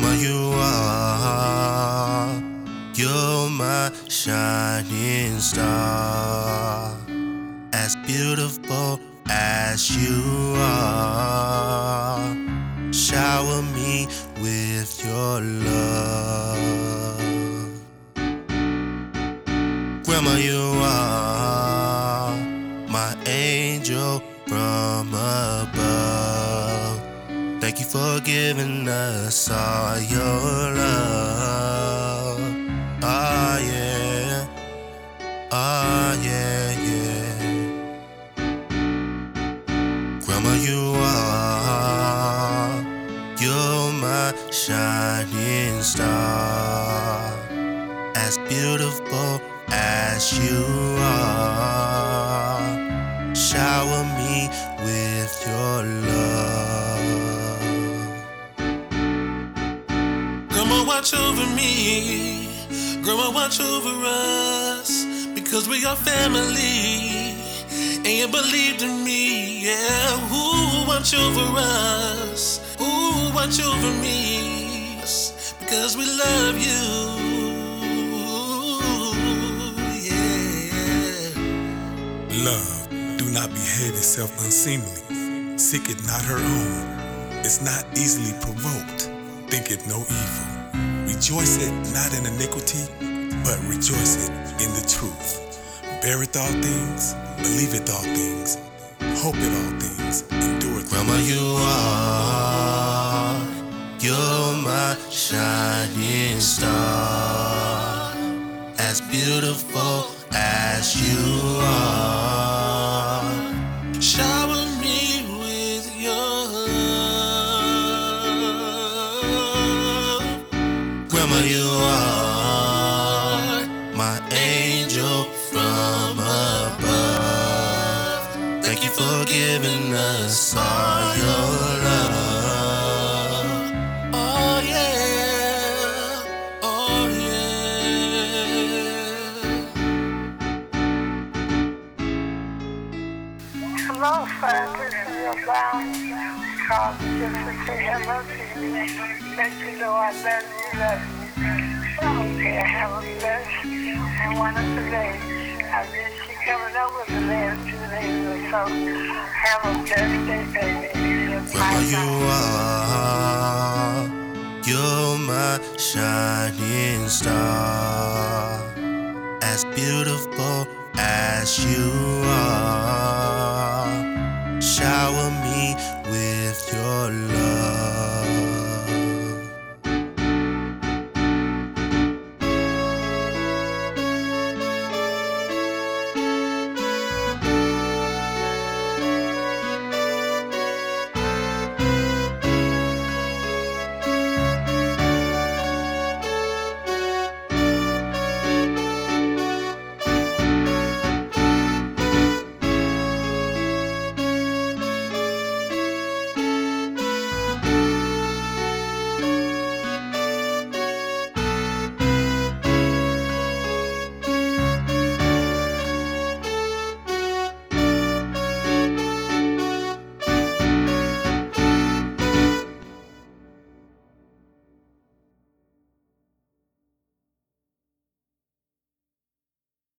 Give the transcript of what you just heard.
Grandma, you are, you're my shining star. As beautiful as you are, shower me with your love. Grandma, you are my angel from above. Thank you for giving us all your love. Ah, yeah. Ah, yeah, yeah. Grandma, you are, you're my shining star. As beautiful as you are, shower me with your love. Grandma, watch over me. Grandma, watch over us. Because we are family. And you believed in me. Yeah. Ooh, watch over us. Ooh, watch over me. Because we love you. Yeah. Love, do not behave itself unseemly. Seek it not her own. It's not easily provoked. Think it no evil. Rejoice it not in iniquity, but rejoice it in the truth. Bear Beareth all things, believe believeth all things, hope hopeth all things, endureth all Grandma, you are, you're my shining star. As beautiful as you are, Grandma, you are my angel from above. Thank you for giving us all your love. Oh yeah, oh yeah. Bound. Just to say hello to you. Let you know I love you. Okay, have a blessed and wonderful day. I miss you coming over the last two days or so. Have a blessed day, baby. You are, you're my shining star. As beautiful as you are, shower me with your love.